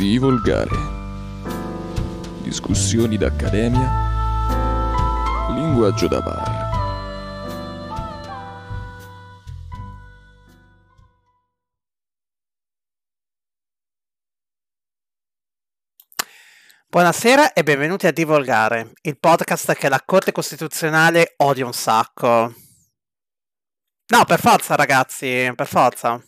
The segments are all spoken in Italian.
Vi volgare. Discussioni d'accademia. Linguaggio da bar. Buonasera e benvenuti a Divolgare, il podcast che la Corte Costituzionale odia un sacco. No, per forza ragazzi, per forza.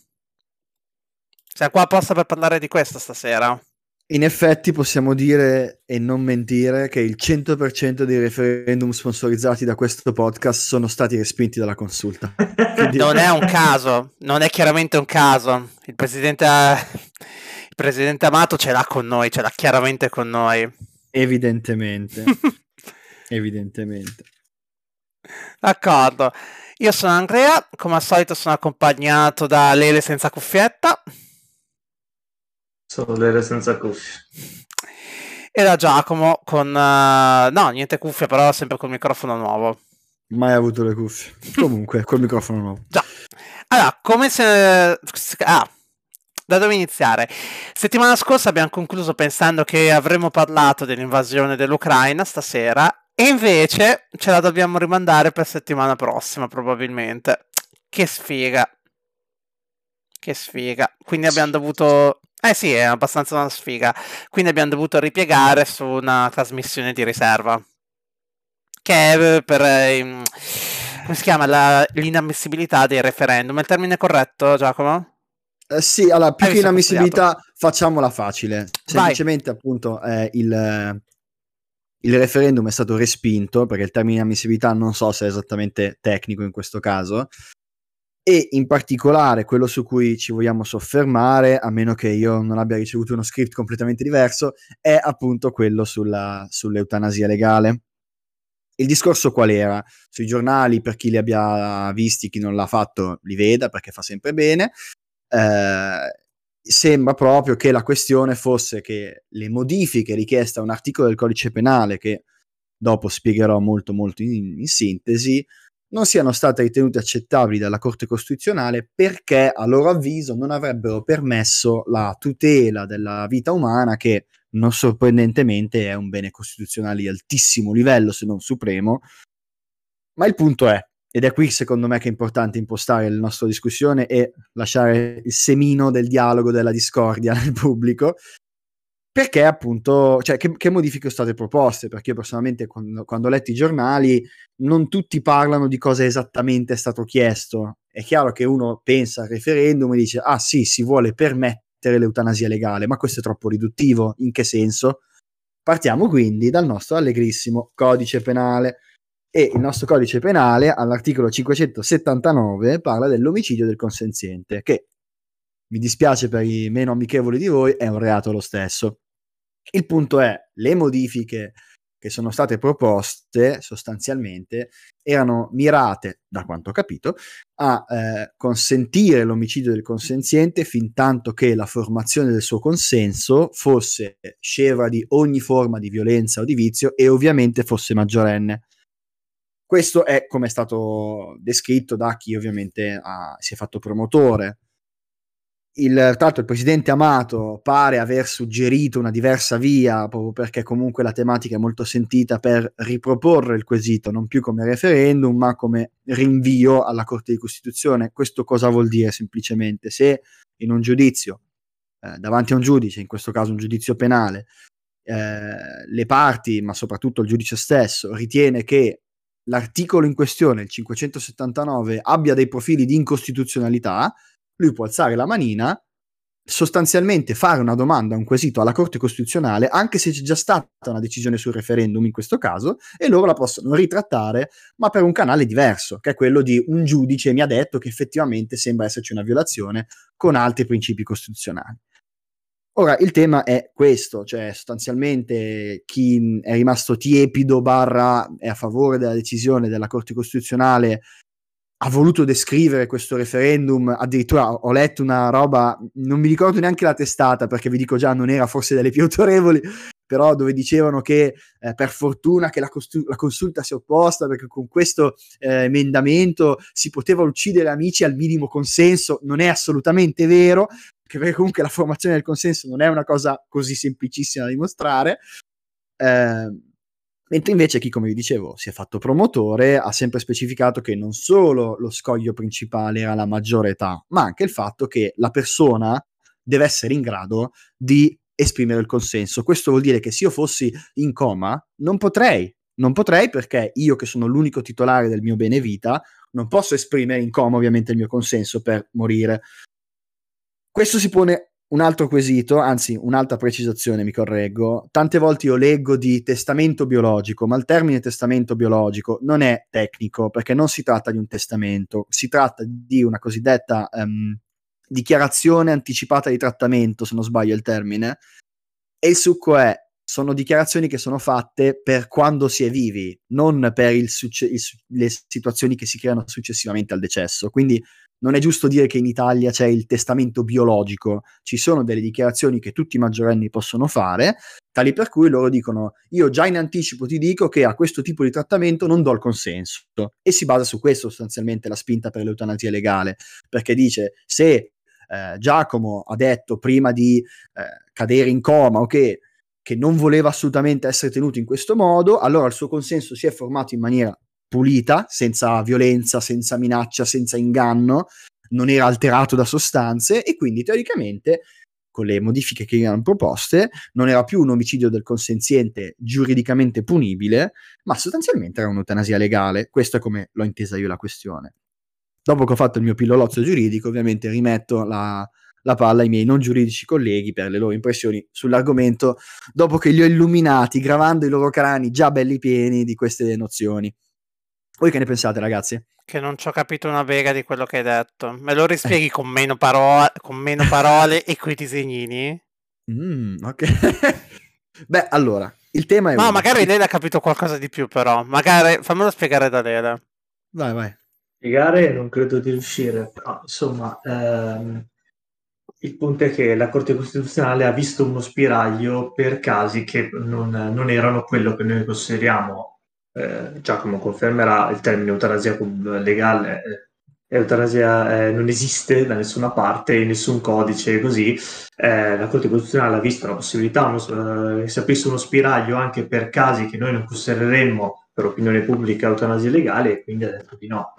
Siamo qua apposta per parlare di questo stasera. In effetti possiamo dire e non mentire che il 100% dei referendum sponsorizzati da questo podcast sono stati respinti dalla consulta. Quindi... Non è un caso, non è chiaramente un caso. Il presidente, il presidente Amato ce l'ha con noi, ce l'ha chiaramente con noi. Evidentemente. Evidentemente. D'accordo. Io sono Andrea, come al solito sono accompagnato da Lele senza cuffietta. Sono Lele senza cuffie. E da Giacomo con... Uh, no, niente cuffia, però sempre col microfono nuovo. Mai avuto le cuffie. Comunque, col microfono nuovo. Già. Allora, come se... Ah, da dove iniziare? Settimana scorsa abbiamo concluso pensando che avremmo parlato dell'invasione dell'Ucraina stasera e invece ce la dobbiamo rimandare per settimana prossima probabilmente. Che sfiga. Che sfiga. Quindi abbiamo dovuto eh sì, è abbastanza una sfiga. Quindi abbiamo dovuto ripiegare su una trasmissione di riserva. Che è per... Eh, come si chiama? La, l'inammissibilità dei referendum. È il termine corretto, Giacomo? Eh, sì, allora, più che inammissibilità, facciamola facile. Semplicemente, Vai. appunto, eh, il, il referendum è stato respinto, perché il termine inammissibilità non so se è esattamente tecnico in questo caso, e in particolare quello su cui ci vogliamo soffermare, a meno che io non abbia ricevuto uno script completamente diverso, è appunto quello sulla, sull'eutanasia legale. Il discorso qual era? Sui giornali, per chi li abbia visti, chi non l'ha fatto, li veda perché fa sempre bene. Eh, sembra proprio che la questione fosse che le modifiche richieste a un articolo del codice penale, che dopo spiegherò molto molto in, in sintesi, non siano state ritenute accettabili dalla Corte Costituzionale perché a loro avviso non avrebbero permesso la tutela della vita umana che non sorprendentemente è un bene costituzionale di altissimo livello se non supremo. Ma il punto è, ed è qui secondo me che è importante impostare la nostra discussione e lasciare il semino del dialogo, della discordia nel pubblico, perché appunto, cioè che, che, modifiche sono state proposte? Perché io personalmente quando, quando, ho letto i giornali non tutti parlano di cosa esattamente è stato chiesto. È chiaro che uno pensa al referendum e dice ah sì, si vuole permettere l'eutanasia legale, ma questo è troppo riduttivo. In che senso? Partiamo quindi dal nostro allegrissimo codice penale. E il nostro codice penale all'articolo 579 parla dell'omicidio del consenziente, che mi dispiace per i meno amichevoli di voi, è un reato lo stesso. Il punto è, le modifiche che sono state proposte sostanzialmente erano mirate, da quanto ho capito, a eh, consentire l'omicidio del consenziente fin tanto che la formazione del suo consenso fosse sceva di ogni forma di violenza o di vizio e ovviamente fosse maggiorenne. Questo è come è stato descritto da chi ovviamente ha, si è fatto promotore il, tra l'altro il presidente Amato pare aver suggerito una diversa via, proprio perché comunque la tematica è molto sentita per riproporre il quesito, non più come referendum, ma come rinvio alla Corte di Costituzione. Questo cosa vuol dire semplicemente? Se in un giudizio, eh, davanti a un giudice, in questo caso un giudizio penale, eh, le parti, ma soprattutto il giudice stesso, ritiene che l'articolo in questione, il 579, abbia dei profili di incostituzionalità, lui può alzare la manina, sostanzialmente fare una domanda, un quesito alla Corte Costituzionale, anche se c'è già stata una decisione sul referendum in questo caso, e loro la possono ritrattare, ma per un canale diverso, che è quello di un giudice mi ha detto che effettivamente sembra esserci una violazione con altri principi costituzionali. Ora, il tema è questo, cioè sostanzialmente chi è rimasto tiepido barra è a favore della decisione della Corte Costituzionale ha voluto descrivere questo referendum, addirittura ho letto una roba, non mi ricordo neanche la testata perché vi dico già non era forse delle più autorevoli, però dove dicevano che eh, per fortuna che la, costu- la, consulta si è opposta perché con questo eh, emendamento si poteva uccidere amici al minimo consenso, non è assolutamente vero, perché comunque la formazione del consenso non è una cosa così semplicissima da dimostrare. Eh, mentre invece chi, come vi dicevo, si è fatto promotore ha sempre specificato che non solo lo scoglio principale era la maggiore età, ma anche il fatto che la persona deve essere in grado di esprimere il consenso. Questo vuol dire che se io fossi in coma non potrei, non potrei perché io che sono l'unico titolare del mio bene vita non posso esprimere in coma ovviamente il mio consenso per morire. Questo si pone un altro quesito, anzi un'altra precisazione, mi correggo. Tante volte io leggo di testamento biologico, ma il termine testamento biologico non è tecnico perché non si tratta di un testamento, si tratta di una cosiddetta um, dichiarazione anticipata di trattamento, se non sbaglio il termine. E il succo è sono dichiarazioni che sono fatte per quando si è vivi, non per succe- il, le situazioni che si creano successivamente al decesso. Quindi non è giusto dire che in Italia c'è il testamento biologico, ci sono delle dichiarazioni che tutti i maggiorenni possono fare, tali per cui loro dicono io già in anticipo ti dico che a questo tipo di trattamento non do il consenso. E si basa su questo sostanzialmente la spinta per l'eutanasia legale, perché dice se eh, Giacomo ha detto prima di eh, cadere in coma o okay, che non voleva assolutamente essere tenuto in questo modo, allora il suo consenso si è formato in maniera pulita, senza violenza, senza minaccia, senza inganno, non era alterato da sostanze e quindi teoricamente con le modifiche che erano proposte, non era più un omicidio del consenziente giuridicamente punibile, ma sostanzialmente era un'eutanasia legale. Questo è come l'ho intesa io la questione. Dopo che ho fatto il mio pillolozzo giuridico, ovviamente rimetto la, la palla ai miei non giuridici colleghi per le loro impressioni sull'argomento, dopo che li ho illuminati, gravando i loro crani già belli pieni di queste nozioni. Voi che ne pensate, ragazzi? Che non ci ho capito una vega di quello che hai detto. Me lo rispieghi eh. con, meno paro- con meno parole e coi disegnini? Mm, ok. Beh, allora, il tema è... Ma uno. magari Lele ha capito qualcosa di più, però. Magari, fammelo spiegare da Lele. Vai, vai. Spiegare non credo di riuscire, però, insomma, ehm, il punto è che la Corte Costituzionale ha visto uno spiraglio per casi che non, non erano quello che noi consideriamo eh, Giacomo confermerà il termine eutanasia legale. Eh, eutanasia eh, non esiste da nessuna parte, in nessun codice così. Eh, la Corte Costituzionale ha visto la possibilità uno, che eh, si aprisse uno spiraglio anche per casi che noi non considereremmo per opinione pubblica eutanasia legale e quindi ha detto di no.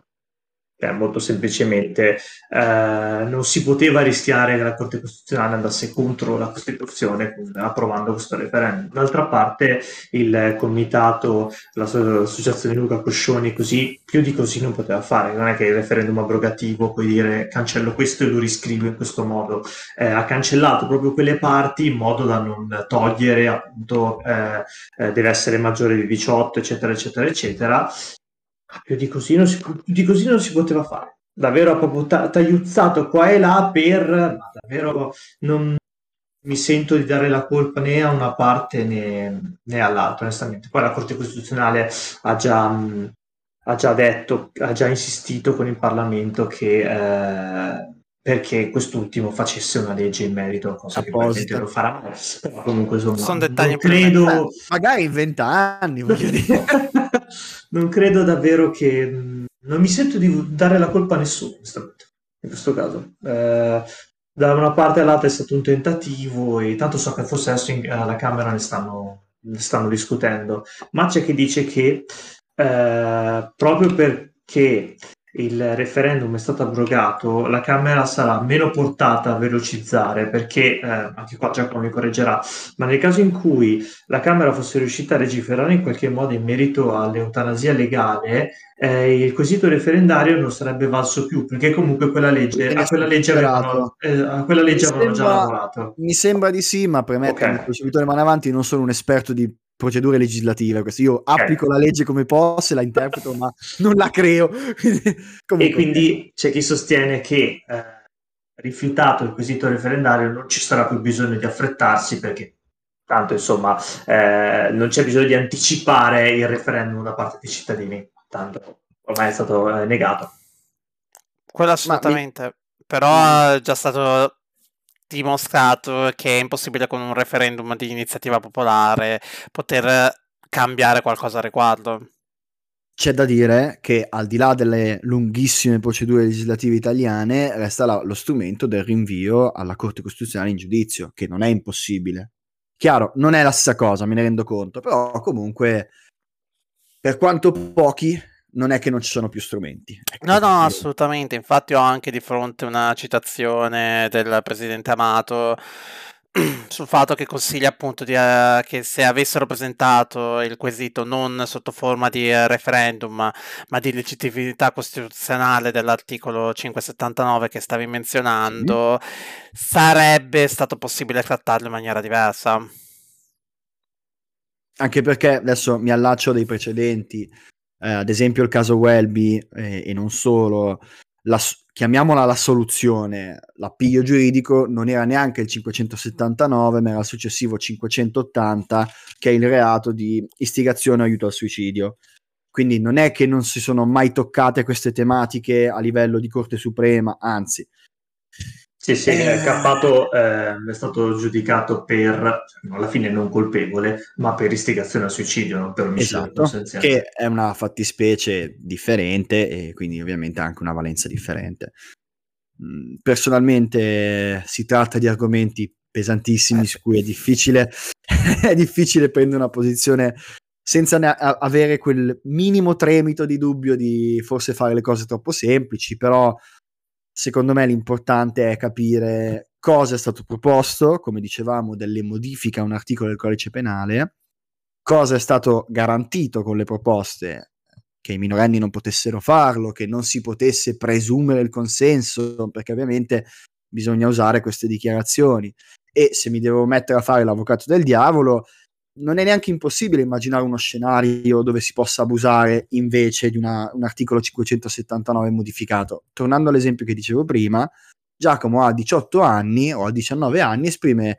Cioè, molto semplicemente eh, non si poteva rischiare che la Corte Costituzionale andasse contro la Costituzione approvando questo referendum. D'altra parte il comitato, l'associazione Luca Coscioni, così, più di così non poteva fare, non è che il referendum abrogativo puoi dire cancello questo e lo riscrivo in questo modo, eh, ha cancellato proprio quelle parti in modo da non togliere appunto eh, eh deve essere maggiore di 18 eccetera eccetera eccetera più di così non si, di così non si poteva fare. Davvero ha proprio tagliuzzato qua e là per... Ma davvero non mi sento di dare la colpa né a una parte né, né all'altra, onestamente. Poi la Corte Costituzionale ha già, ha già detto, ha già insistito con il Parlamento che... Eh, perché quest'ultimo facesse una legge in merito, cosa che probabilmente lo farà. Però comunque insomma, sono dettagli credo... Magari in vent'anni, voglio dire. non credo davvero che... Non mi sento di dare la colpa a nessuno, in questo caso. Eh, da una parte all'altra è stato un tentativo e tanto so che forse adesso in, alla Camera ne stanno, ne stanno discutendo, ma c'è chi dice che eh, proprio perché il referendum è stato abrogato, la Camera sarà meno portata a velocizzare perché, eh, anche qua Giacomo mi correggerà, ma nel caso in cui la Camera fosse riuscita a legiferare in qualche modo in merito all'eutanasia legale, eh, il quesito referendario non sarebbe valso più perché comunque quella legge, a quella legge, avevano, eh, a quella legge avevano già lavorato. Mi sembra di sì, ma premetto okay. che il mano avanti non sono un esperto di procedure legislative. Questo. Io applico la legge come posso, la interpreto, ma non la creo. e quindi c'è chi sostiene che eh, rifiutato il quesito referendario non ci sarà più bisogno di affrettarsi perché tanto insomma eh, non c'è bisogno di anticipare il referendum da parte dei cittadini, tanto ormai è stato eh, negato. Quello assolutamente, mi... però è già stato dimostrato che è impossibile con un referendum di iniziativa popolare poter cambiare qualcosa a riguardo. c'è da dire che al di là delle lunghissime procedure legislative italiane resta la, lo strumento del rinvio alla Corte Costituzionale in giudizio, che non è impossibile. Chiaro, non è la stessa cosa, me ne rendo conto, però comunque, per quanto pochi, non è che non ci sono più strumenti. Ecco, no, no, assolutamente. Infatti ho anche di fronte una citazione del presidente Amato sul fatto che consiglia appunto di, uh, che se avessero presentato il quesito non sotto forma di uh, referendum ma, di legittimità costituzionale dell'articolo 579 che stavi menzionando, mm. sarebbe stato possibile trattarlo in maniera diversa. Anche perché adesso mi allaccio dei precedenti, eh, ad esempio il caso Welby eh, e non solo, la, chiamiamola la soluzione, l'appiglio giuridico non era neanche il 579, ma era il successivo 580, che è il reato di istigazione o aiuto al suicidio. Quindi non è che non si sono mai toccate queste tematiche a livello di Corte Suprema, anzi, sì, sì, eh... Cappato eh, è stato giudicato per, alla fine non colpevole, ma per istigazione al suicidio, non per omicidio esatto, che è una fattispecie differente e quindi ovviamente anche una valenza differente. Mm, personalmente si tratta di argomenti pesantissimi su cui è difficile, è difficile prendere una posizione senza ne- avere quel minimo tremito di dubbio di forse fare le cose troppo semplici, però secondo me l'importante è capire cosa è stato proposto, come dicevamo, delle modifiche a un articolo del codice penale, cosa è stato garantito con le proposte, che i minorenni non potessero farlo, che non si potesse presumere il consenso, perché ovviamente bisogna usare queste dichiarazioni. E se mi devo mettere a fare l'avvocato del diavolo, non è neanche impossibile immaginare uno scenario dove si possa abusare invece di una, un articolo 579 modificato. Tornando all'esempio che dicevo prima, Giacomo a 18 anni o a 19 anni esprime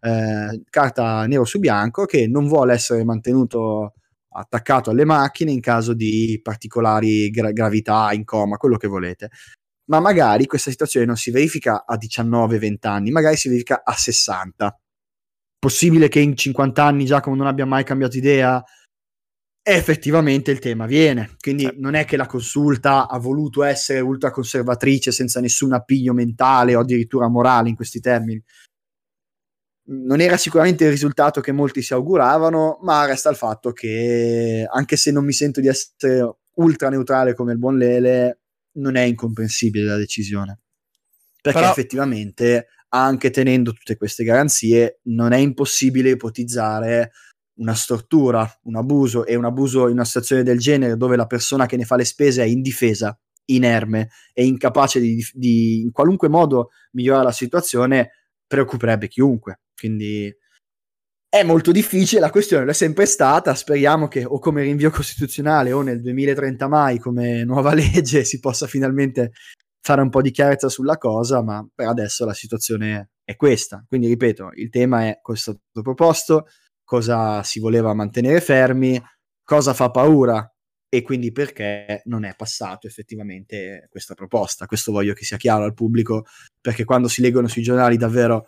eh, carta nero su bianco che non vuole essere mantenuto attaccato alle macchine in caso di particolari gra- gravità, in coma, quello che volete. Ma magari questa situazione non si verifica a 19-20 anni, magari si verifica a 60 possibile che in 50 anni Giacomo non abbia mai cambiato idea? Effettivamente il tema viene. Quindi sì. non è che la consulta ha voluto essere ultraconservatrice senza nessun appiglio mentale o addirittura morale in questi termini. Non era sicuramente il risultato che molti si auguravano, ma resta il fatto che, anche se non mi sento di essere ultra neutrale come il buon Lele, non è incomprensibile la decisione. Perché Però... effettivamente anche tenendo tutte queste garanzie, non è impossibile ipotizzare una stortura, un abuso e un abuso in una situazione del genere dove la persona che ne fa le spese è indifesa, inerme e incapace di, di in qualunque modo migliorare la situazione, preoccuperebbe chiunque. Quindi è molto difficile, la questione è sempre stata, speriamo che o come rinvio costituzionale o nel 2030 mai come nuova legge si possa finalmente fare un po' di chiarezza sulla cosa, ma per adesso la situazione è questa. Quindi ripeto, il tema è cosa è stato proposto, cosa si voleva mantenere fermi, cosa fa paura e quindi perché non è passato effettivamente questa proposta. Questo voglio che sia chiaro al pubblico, perché quando si leggono sui giornali davvero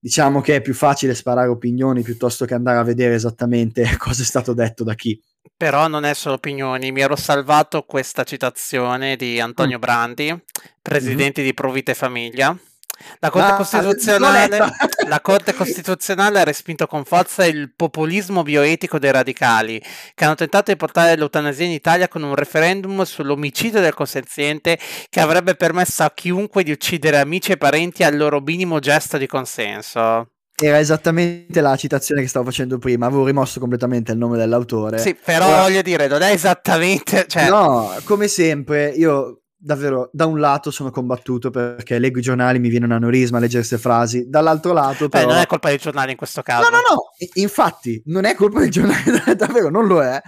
diciamo che è più facile sparare opinioni piuttosto che andare a vedere esattamente cosa è stato detto da chi. Però non è solo opinioni, mi ero salvato questa citazione di Antonio mm. Brandi, presidente mm-hmm. di Provita e Famiglia. La Corte, ah, Costituzionale, la Corte Costituzionale ha respinto con forza il populismo bioetico dei radicali, che hanno tentato di portare l'eutanasia in Italia con un referendum sull'omicidio del consenziente che avrebbe permesso a chiunque di uccidere amici e parenti al loro minimo gesto di consenso. Era esattamente la citazione che stavo facendo prima, avevo rimosso completamente il nome dell'autore. Sì, però Ora... voglio dire, non è esattamente... Cioè... No, come sempre, io davvero da un lato sono combattuto perché leggo i giornali, mi viene un aneurisma a leggere queste frasi, dall'altro lato però... Beh, non è colpa dei giornali in questo caso. No, no, no, infatti non è colpa dei giornali, davvero non lo è.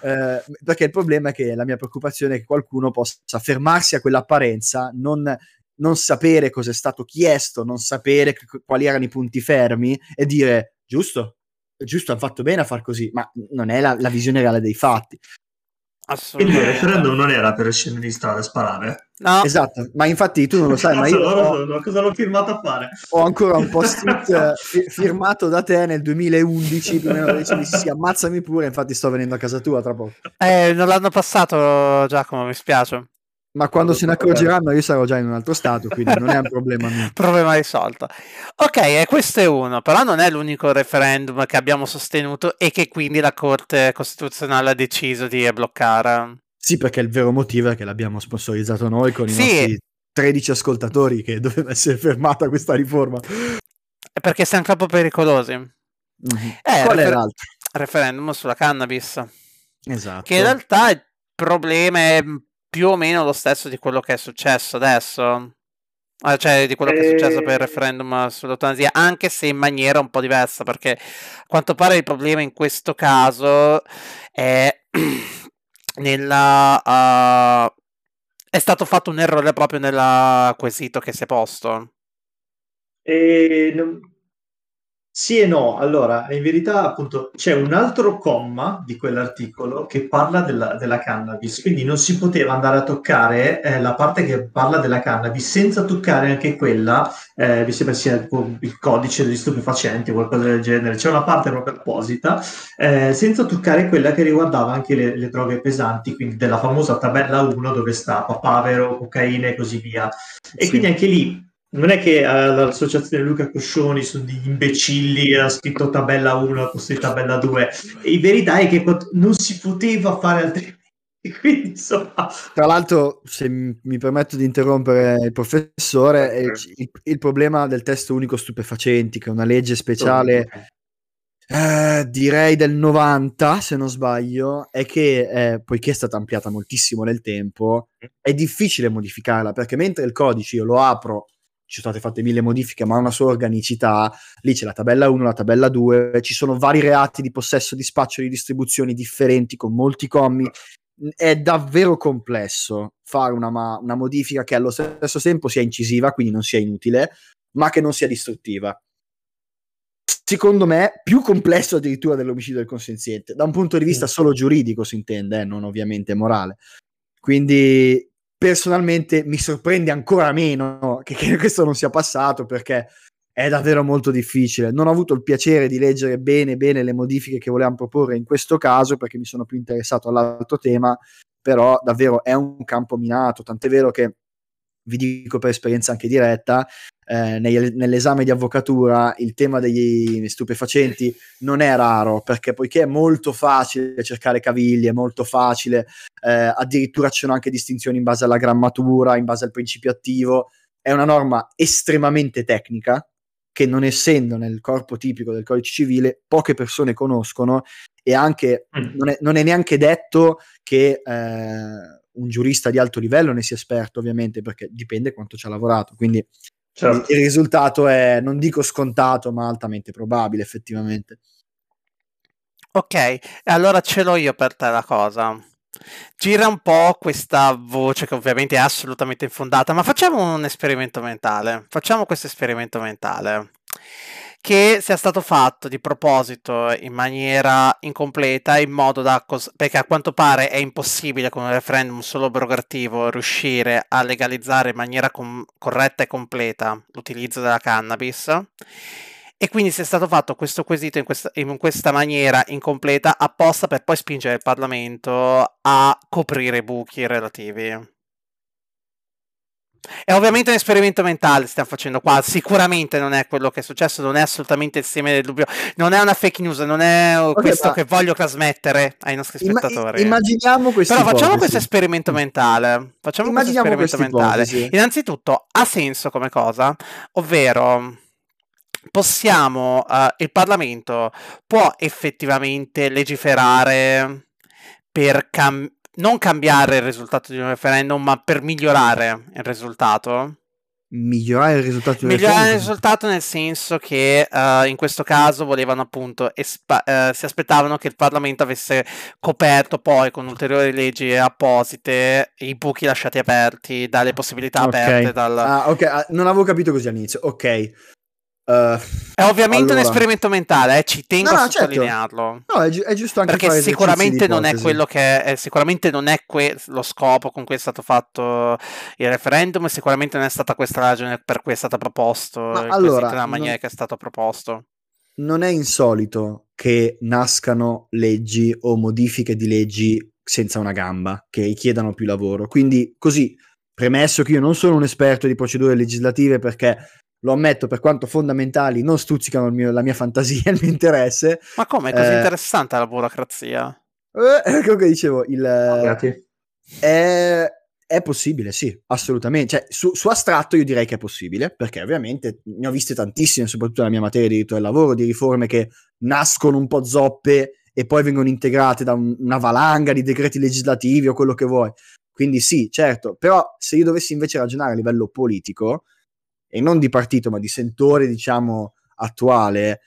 Eh, perché il problema è che la mia preoccupazione è che qualcuno possa fermarsi a quell'apparenza, non non sapere cosa è stato chiesto, non sapere quali erano i punti fermi e dire giusto, giusto, hanno fatto bene a far così, ma non è la, la visione reale dei fatti. Quindi il referendum non era per scendere in strada a sparare. No. Esatto, ma infatti tu non lo sai, ma io ho... cosa l'ho firmato a fare? Ho ancora un post-it eh, firmato da te nel 2011, più o meno dicevi sì, ammazzami pure, infatti sto venendo a casa tua tra poco. Eh, non l'hanno passato Giacomo, mi spiace. Ma quando se ne accorgeranno io sarò già in un altro stato, quindi non è un problema mio. problema risolto. Ok, e questo è uno, però non è l'unico referendum che abbiamo sostenuto e che quindi la Corte Costituzionale ha deciso di bloccare. Sì, perché il vero motivo è che l'abbiamo sponsorizzato noi con i sì. nostri 13 ascoltatori che doveva essere fermata questa riforma. Perché siamo troppo pericolosi. Mm-hmm. Eh, Qual refer- è l'altro? Referendum sulla cannabis. Esatto. Che in realtà il problema è più o meno lo stesso di quello che è successo adesso. Ah, cioè di quello che è successo per il eh. referendum sull'eutanasia, anche se in maniera un po' diversa, perché a quanto pare il problema in questo caso è nella... Uh, è stato fatto un errore proprio nel quesito che si è posto. E non, sì e no, allora in verità appunto c'è un altro comma di quell'articolo che parla della, della cannabis, quindi non si poteva andare a toccare eh, la parte che parla della cannabis senza toccare anche quella, eh, mi sembra sia il, il codice degli stupefacenti o qualcosa del genere, c'è una parte proprio apposita, eh, senza toccare quella che riguardava anche le, le, droghe pesanti, quindi della famosa tabella 1 dove sta papavero, cocaina e così via. E sì. quindi anche lì non è che all'associazione Luca Coscioni sono degli imbecilli, ha scritto tabella 1 posto di tabella 2. In verità è che non si poteva fare altrimenti. Quindi, insomma... Tra l'altro, se mi permetto di interrompere il professore, il, il, problema del testo unico stupefacenti, che è una legge speciale, eh, direi del 90, se non sbaglio, è che, eh, poiché è stata ampliata moltissimo nel tempo, è difficile modificarla, perché mentre il codice io lo apro ci sono state fatte mille modifiche, ma ha una sua organicità. Lì c'è la tabella 1, la tabella 2, ci sono vari reati di possesso, di spaccio, di distribuzioni differenti con molti commi. È davvero complesso fare una, una modifica che allo stesso tempo sia incisiva, quindi non sia inutile, ma che non sia distruttiva secondo me, più complesso addirittura dell'omicidio del consenziente, da un punto di vista solo giuridico si intende, eh, non ovviamente morale. Quindi personalmente mi sorprende ancora meno che, che, questo non sia passato perché è davvero molto difficile. Non ho avuto il piacere di leggere bene bene le modifiche che volevamo proporre in questo caso perché mi sono più interessato all'altro tema, però davvero è un campo minato, tant'è vero che vi dico per esperienza anche diretta, eh, nell'esame di avvocatura il tema degli stupefacenti non è raro perché poiché è molto facile cercare caviglie, è molto facile, eh, addirittura ci sono anche distinzioni in base alla grammatura, in base al principio attivo, è una norma estremamente tecnica che non essendo nel corpo tipico del codice civile poche persone conoscono e anche mm. non, è, non, è, neanche detto che eh, un giurista di alto livello ne sia esperto ovviamente perché dipende quanto ci ha lavorato quindi Certo. Il risultato è, non dico scontato, ma altamente probabile, effettivamente. Ok, allora ce l'ho io per te la cosa. Gira un po' questa voce che ovviamente è assolutamente infondata, ma facciamo un esperimento mentale. Facciamo questo esperimento mentale che sia stato fatto di proposito in maniera incompleta in modo da cos- perché a quanto pare è impossibile con un referendum solo abrogativo riuscire a legalizzare in maniera com- corretta e completa l'utilizzo della cannabis e quindi sia stato fatto questo quesito in questa, in questa maniera incompleta apposta per poi spingere il Parlamento a coprire i buchi relativi. È ovviamente un esperimento mentale stiamo facendo qua, sicuramente non è quello che è successo, non è assolutamente il seme del dubbio, non è una fake news, non è okay, questo ma... che voglio trasmettere ai nostri spettatori. Imma- immaginiamo questo. Però facciamo questo esperimento mentale. Facciamo immaginiamo questo esperimento mentale. Ipotesi. Innanzitutto ha senso come cosa, ovvero possiamo, uh, il Parlamento può effettivamente legiferare per cambiare non cambiare il risultato di un referendum, ma per migliorare il risultato. Migliorare il risultato di un migliorare referendum? il risultato nel senso che uh, in questo caso volevano appunto espa- uh, si aspettavano che il Parlamento avesse coperto poi con ulteriori leggi apposite i buchi lasciati aperti dalle possibilità okay. aperte dal... Ah, ok, ah, non avevo capito così all'inizio. Ok, Uh, è ovviamente allora... un esperimento mentale, eh, ci tengo no, a certo. sottolinearlo. Certo. No, è, gi- è, giusto anche Perché sicuramente non è quello che è, sicuramente non è que- lo scopo con cui è stato fatto il referendum, e sicuramente non è stata questa la ragione per cui è stato proposto, Ma allora, la maniera non... che è stato proposto. Non è insolito che nascano leggi o modifiche di leggi senza una gamba, che richiedano più lavoro. Quindi, così, premesso che io non sono un esperto di procedure legislative perché lo ammetto, per quanto fondamentali, non stuzzicano mio, la mia fantasia e il mio interesse. Ma come? È così eh, interessante la burocrazia? Eh, come dicevo, il, è, è, possibile, sì, assolutamente. Cioè, su, su, astratto io direi che è possibile, perché ovviamente ne ho viste tantissime, soprattutto nella mia materia di diritto del lavoro, di riforme che nascono un po' zoppe e poi vengono integrate da un, una valanga di decreti legislativi o quello che vuoi. Quindi sì, certo, però se io dovessi invece ragionare a livello politico, e non di partito, ma di sentore, diciamo, attuale,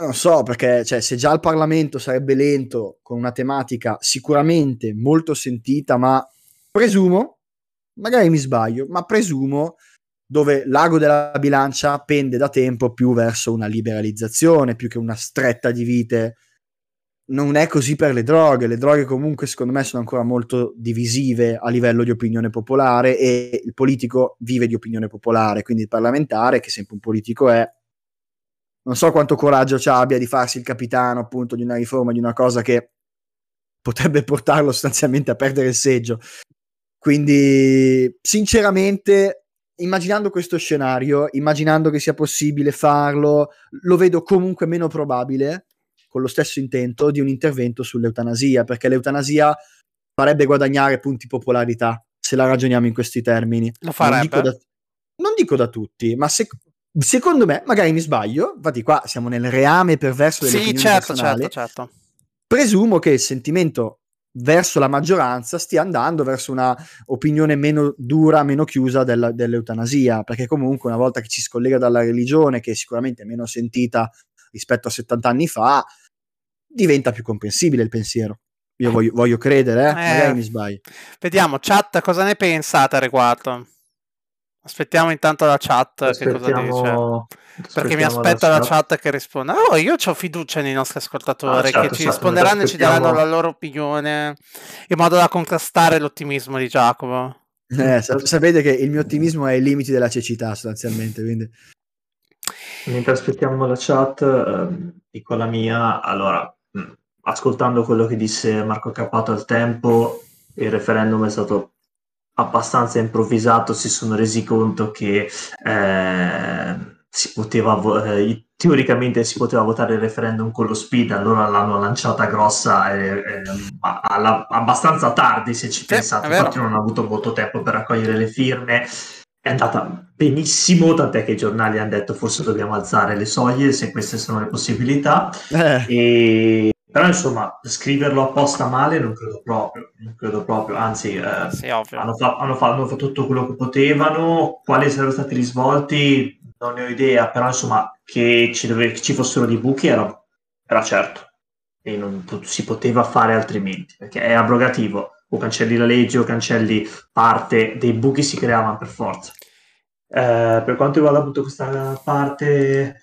non so, perché cioè, se già il Parlamento sarebbe lento con una tematica sicuramente molto sentita, ma presumo, magari mi sbaglio, ma presumo dove l'ago della bilancia pende da tempo più verso una liberalizzazione, più che una stretta di vite non è così per le droghe. Le droghe comunque secondo me sono ancora molto divisive a livello di opinione popolare e il politico vive di opinione popolare, quindi il parlamentare, che sempre un politico è, non so quanto coraggio ci abbia di farsi il capitano appunto di una riforma, di una cosa che potrebbe portarlo sostanzialmente a perdere il seggio. Quindi sinceramente immaginando questo scenario, immaginando che sia possibile farlo, lo vedo comunque meno probabile con lo stesso intento di un intervento sull'eutanasia, perché l'eutanasia farebbe guadagnare punti popolarità, se la ragioniamo in questi termini. Lo farebbe. Non dico da, non dico da tutti, ma se, secondo me, magari mi sbaglio, infatti qua siamo nel reame perverso delle sì, certo, certo, certo. Presumo che il sentimento verso la maggioranza stia andando verso una opinione meno dura, meno chiusa della, dell'eutanasia, perché comunque una volta che ci si collega dalla religione, che è sicuramente meno sentita rispetto a 70 anni fa, diventa più comprensibile il pensiero. Io voglio, voglio credere, eh? eh, magari mi sbaglio. Vediamo, chat, cosa ne pensate a riguardo? Aspettiamo intanto la chat che cosa dice. Perché mi aspetta la chat. chat che risponda. Oh, io ho fiducia nei nostri ascoltatori ah, certo, che ci certo, risponderanno e ci daranno la loro opinione in modo da contrastare l'ottimismo di Giacomo. Eh, sapete che il mio ottimismo è ai limiti della cecità sostanzialmente, quindi... Mentre aspettiamo la chat, eh, dico la mia. Allora, mh, ascoltando quello che disse Marco Cappato al tempo, il referendum è stato abbastanza improvvisato, si sono resi conto che eh, si poteva, eh, teoricamente si poteva votare il referendum con lo speed, allora l'hanno lanciata grossa e, e, alla, abbastanza tardi se ci pensate, infatti non hanno avuto molto tempo per raccogliere le firme è andata benissimo, tant'è che i giornali hanno detto forse dobbiamo alzare le soglie se queste sono le possibilità. Eh. E... Però insomma, scriverlo apposta male non credo proprio, non credo proprio. anzi eh, sì, hanno, fa- hanno, fa- hanno, fatto tutto quello che potevano, quali sarebbero stati i risvolti non ne ho idea, però insomma che ci, dove- che ci fossero dei buchi era, era certo e non si poteva fare altrimenti perché è abrogativo o cancelli la legge o cancelli parte dei buchi si creavano per forza. Eh, per quanto riguarda appunto questa parte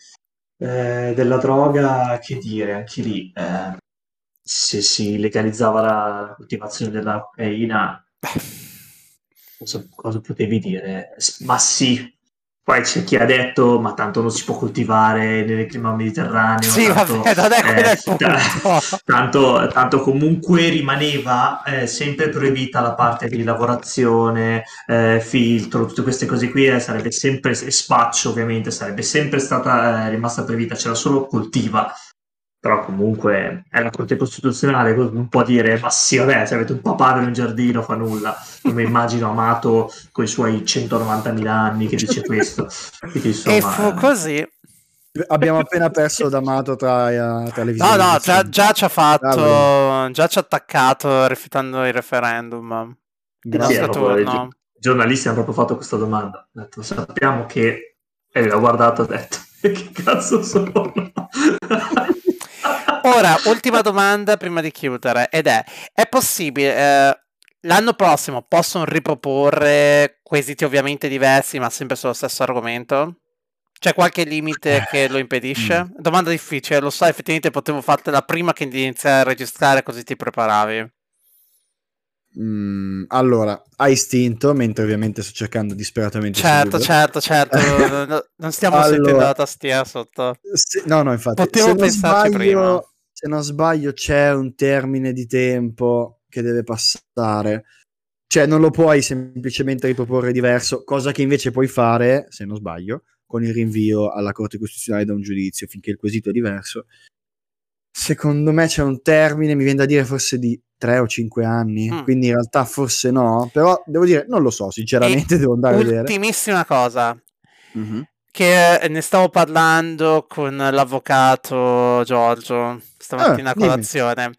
eh, della droga, che dire, anche lì, eh, se si legalizzava la coltivazione della cocaina, cosa, cosa potevi dire? Ma sì, poi c'è chi ha detto, ma tanto non si può coltivare nel clima mediterraneo. Sì, tanto, vabbè, non è quello eh, tanto, tanto, comunque rimaneva eh, sempre proibita la parte di lavorazione, eh, filtro, tutte queste cose qui, eh, sarebbe sempre, e spaccio ovviamente, sarebbe sempre stata eh, rimasta proibita, c'era solo coltiva però comunque è la Corte Costituzionale, non può dire, ma sì, vabbè, se avete un papavero in giardino fa nulla. Non mi immagino Amato con i suoi 190.000 anni che dice questo. Quindi, insomma, e fu così. Abbiamo appena perso D'Amato tra, uh, tra le visioni. No, no, già, già, ci ha fatto, già ci ha attaccato rifiutando il referendum. Grazie. I giornalisti hanno proprio fatto questa domanda. Detto, sappiamo che... E l'ha guardato e ha detto, che cazzo sono? Ora, ultima domanda prima di chiudere, ed è, è possibile, eh, l'anno prossimo possono riproporre quesiti ovviamente diversi, ma sempre sullo stesso argomento? C'è qualche limite che lo impedisce? Mm. Domanda difficile, lo so, effettivamente potevo fartela prima che iniziare a registrare così ti preparavi. Mm, allora, hai istinto, mentre ovviamente sto cercando disperatamente. Certo, certo, certo, non stiamo allora, sentendo la tastiera sotto. Se, no, no, infatti. Potevo pensarci sbaglio, prima. Se non sbaglio c'è un termine di tempo che deve passare. Cioè, non lo puoi semplicemente riproporre diverso, cosa che invece puoi fare, se non sbaglio, con il rinvio alla Corte Costituzionale da un giudizio finché il quesito è diverso. Secondo me c'è un termine, mi viene da dire forse di 3 o 5 anni, mm. quindi in realtà forse no, però devo dire, non lo so, sinceramente e devo andare a vedere. Ultimissima cosa, mm-hmm. che ne stavo parlando con l'avvocato Giorgio stamattina ah, a colazione.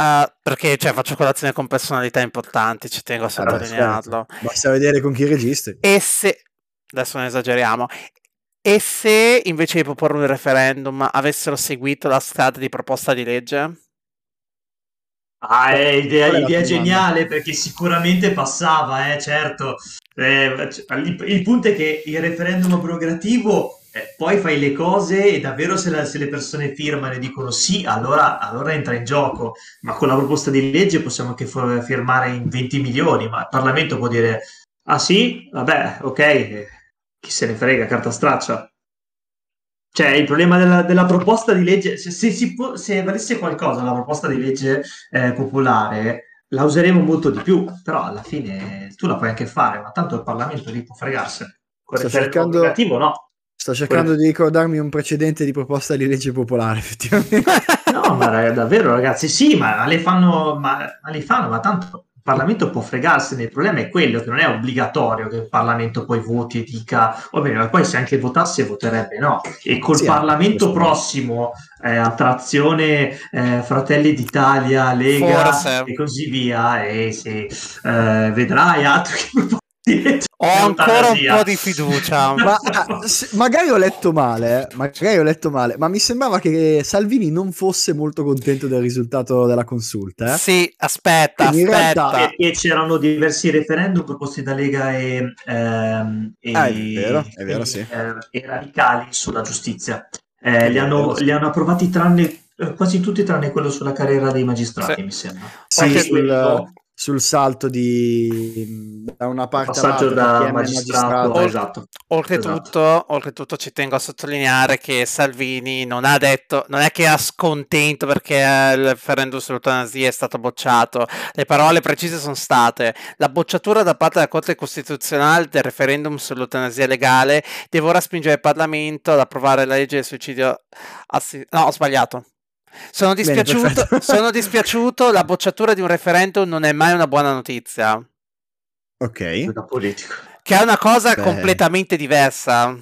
Uh, perché cioè, faccio colazione con personalità importanti, ci tengo a sottolinearlo. Allora, certo. Basta vedere con chi registri. E se, adesso non esageriamo, e se invece di proporre un referendum avessero seguito la strada di proposta di legge? Ah, è idea, idea geniale perché sicuramente passava, eh, certo. Eh, il, il, punto è che il referendum abrogativo eh, poi fai le cose e davvero se, la, se, le persone firmano e dicono sì, allora, allora, entra in gioco. Ma con la proposta di legge possiamo anche firmare in 20 milioni, ma il Parlamento può dire ah sì, vabbè, ok, chi se ne frega, carta straccia. Cioè, il problema della, della proposta di legge, se, se, può, se, valesse qualcosa la proposta di legge eh, popolare, la useremo molto di più, però alla fine tu la puoi anche fare, ma tanto il Parlamento lì può fregarsene. Sto cercando, no. sto cercando di ricordarmi un precedente di proposta di legge popolare, effettivamente. no, ma davvero, ragazzi, sì, ma le fanno, ma, ma le fanno, ma tanto Parlamento può fregarsene, il problema è quello che non è obbligatorio che il Parlamento poi voti e dica, va bene, ma poi se anche votasse voterebbe no. E col sì, Parlamento prossimo, eh, attrazione eh, Fratelli d'Italia, Lega Forse. e così via, e se eh, vedrai altri ho ancora un po' di fiducia. ma, ah, magari ho letto male, eh, magari ho letto male, ma mi sembrava che Salvini non fosse molto contento del risultato della consulta. Eh? Sì, aspetta, in aspetta. Realtà... E, c'erano diversi referendum proposti da Lega e, ehm, e, ah, è vero, è vero, sì. eh, e radicali sulla giustizia. Eh, li, hanno, li hanno approvati tranne eh, quasi tutti tranne quello sulla carriera dei magistrati, sì. mi sembra. Sì, sul, sul salto di da una parte passaggio da magistrato, magistrato. esatto. Oltretutto, esatto. oltretutto ci tengo a sottolineare che Salvini non ha detto non è che è scontento perché il referendum sull'eutanasia è stato bocciato le parole precise sono state la bocciatura da parte della Corte Costituzionale del referendum sull'eutanasia legale deve ora spingere il Parlamento ad approvare la legge del suicidio assi- no ho sbagliato sono dispiaciuto, Bene, sono dispiaciuto, la bocciatura di un referendum non è mai una buona notizia. Ok. Che è una cosa beh. completamente diversa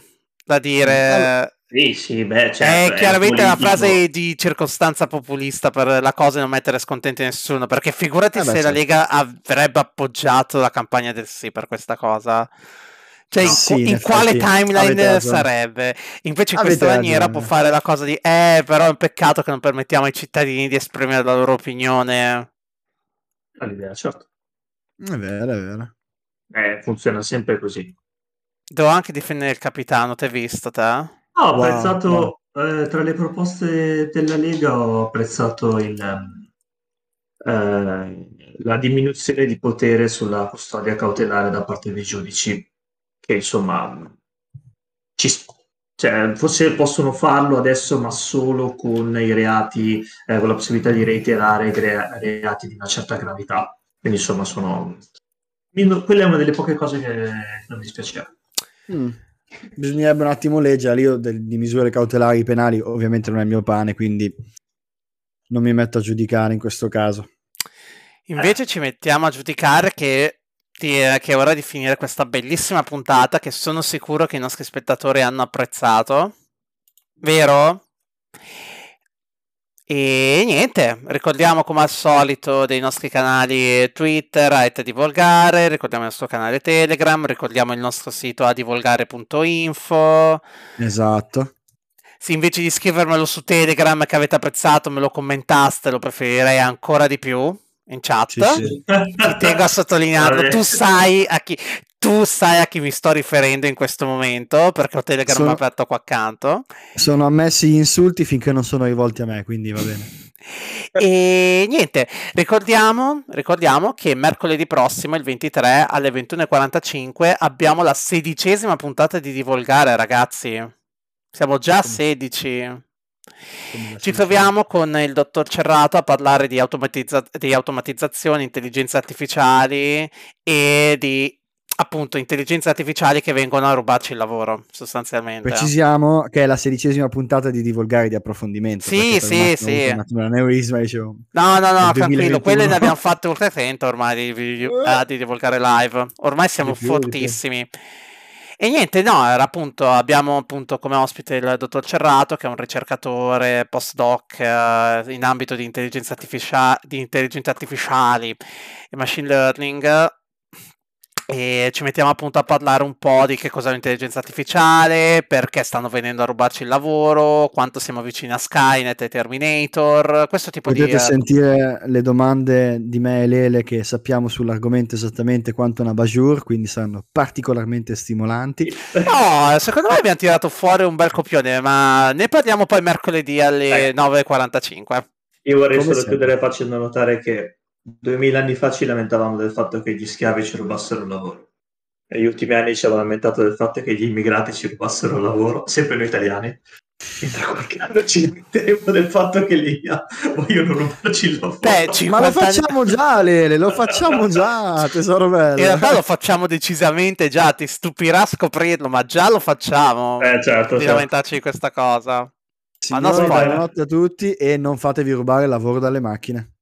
da dire. Sì, sì, beh, certo, è chiaramente è una frase di circostanza populista per la cosa di non mettere scontenti nessuno. Perché figurati eh beh, se certo. la Lega avrebbe appoggiato la campagna del sì per questa cosa. Cioè, no, in, sì, in quale timeline sarebbe? Invece in questa maniera ragione. può fare la cosa di eh, però è un peccato che non permettiamo ai cittadini di esprimere la loro opinione. All'idea, certo. È vero, è vero. Eh, funziona sempre così. Devo anche difendere il capitano, ti hai visto te? No, ho wow, apprezzato wow. Eh, tra le proposte della Lega ho apprezzato il, eh, la diminuzione di potere sulla custodia cautelare da parte dei giudici che insomma ci, cioè, forse possono farlo adesso, ma solo con i reati, eh, con la possibilità di reiterare re- reati di una certa gravità. Quindi insomma sono... Quella è una delle poche cose che non mi dispiaceva. Mm. Bisognerebbe un attimo leggere, io del, di misure cautelari penali ovviamente non è il mio pane, quindi non mi metto a giudicare in questo caso. Invece eh. ci mettiamo a giudicare che che è ora di finire questa bellissima puntata che sono sicuro che i nostri spettatori hanno apprezzato. Vero? E niente, ricordiamo come al solito dei nostri canali Twitter, a Divolgare, ricordiamo il nostro canale Telegram, ricordiamo il nostro sito adivolgare.info. Esatto. Se invece di scrivermelo su Telegram che avete apprezzato me lo commentaste, lo preferirei ancora di più in chat. Sì, sì. Ti tengo a sottolinearlo. tu sai a chi. tu sai a chi mi sto riferendo in questo momento perché ho Telegram sono, aperto qua accanto. Sono ammessi gli insulti finché non sono rivolti a me, quindi va bene. e niente, ricordiamo, ricordiamo, che mercoledì prossimo, il 23 alle 21.45, abbiamo la sedicesima puntata di Divolgare, ragazzi. Siamo già a 16. Ci troviamo con il dottor Cerrato a parlare di, automatizza- di automatizzazione, intelligenze artificiali e di appunto intelligenze artificiali che vengono a rubarci il lavoro sostanzialmente. Precisiamo che è la sedicesima puntata di Divulgare di approfondimento. Sì, sì, sì. L'aneurisma, dicevo. No, no, no, tranquillo, quelle ne abbiamo fatte oltre 30 ormai di, di, uh, di Divulgare live. Ormai siamo più, fortissimi. E niente, no, era appunto, abbiamo appunto come ospite il dottor Cerrato, che è un ricercatore postdoc eh, in ambito di intelligenza, artificia- di intelligenza artificiali e machine learning e ci mettiamo appunto a parlare un po' di che cos'è l'intelligenza artificiale, perché stanno venendo a rubarci il lavoro, quanto siamo vicini a Skynet e Terminator, questo tipo Potete di... Potete sentire le domande di me e Lele che sappiamo sull'argomento esattamente quanto una Bajur, quindi saranno particolarmente stimolanti. No, secondo me abbiamo tirato fuori un bel copione, ma ne parliamo poi mercoledì alle eh. 9.45. Io vorrei Come solo sempre. chiudere facendo notare che Duemila anni fa ci lamentavamo del fatto che gli schiavi ci rubassero il lavoro. Negli ultimi anni ci avevamo lamentato del fatto che gli immigrati ci rubassero il lavoro, sempre noi italiani. E tra qualche anno ci lamenteremo del fatto che lì vogliono rubarci il lavoro. Beh, Ma lo facciamo già, Lele, lo facciamo già, tesoro bello. In realtà lo facciamo decisamente già, ti stupirà scoprirlo, ma già lo facciamo. Eh, certo. Di certo. lamentarci di questa cosa. Signori, buonanotte a tutti e non fatevi rubare il lavoro dalle macchine.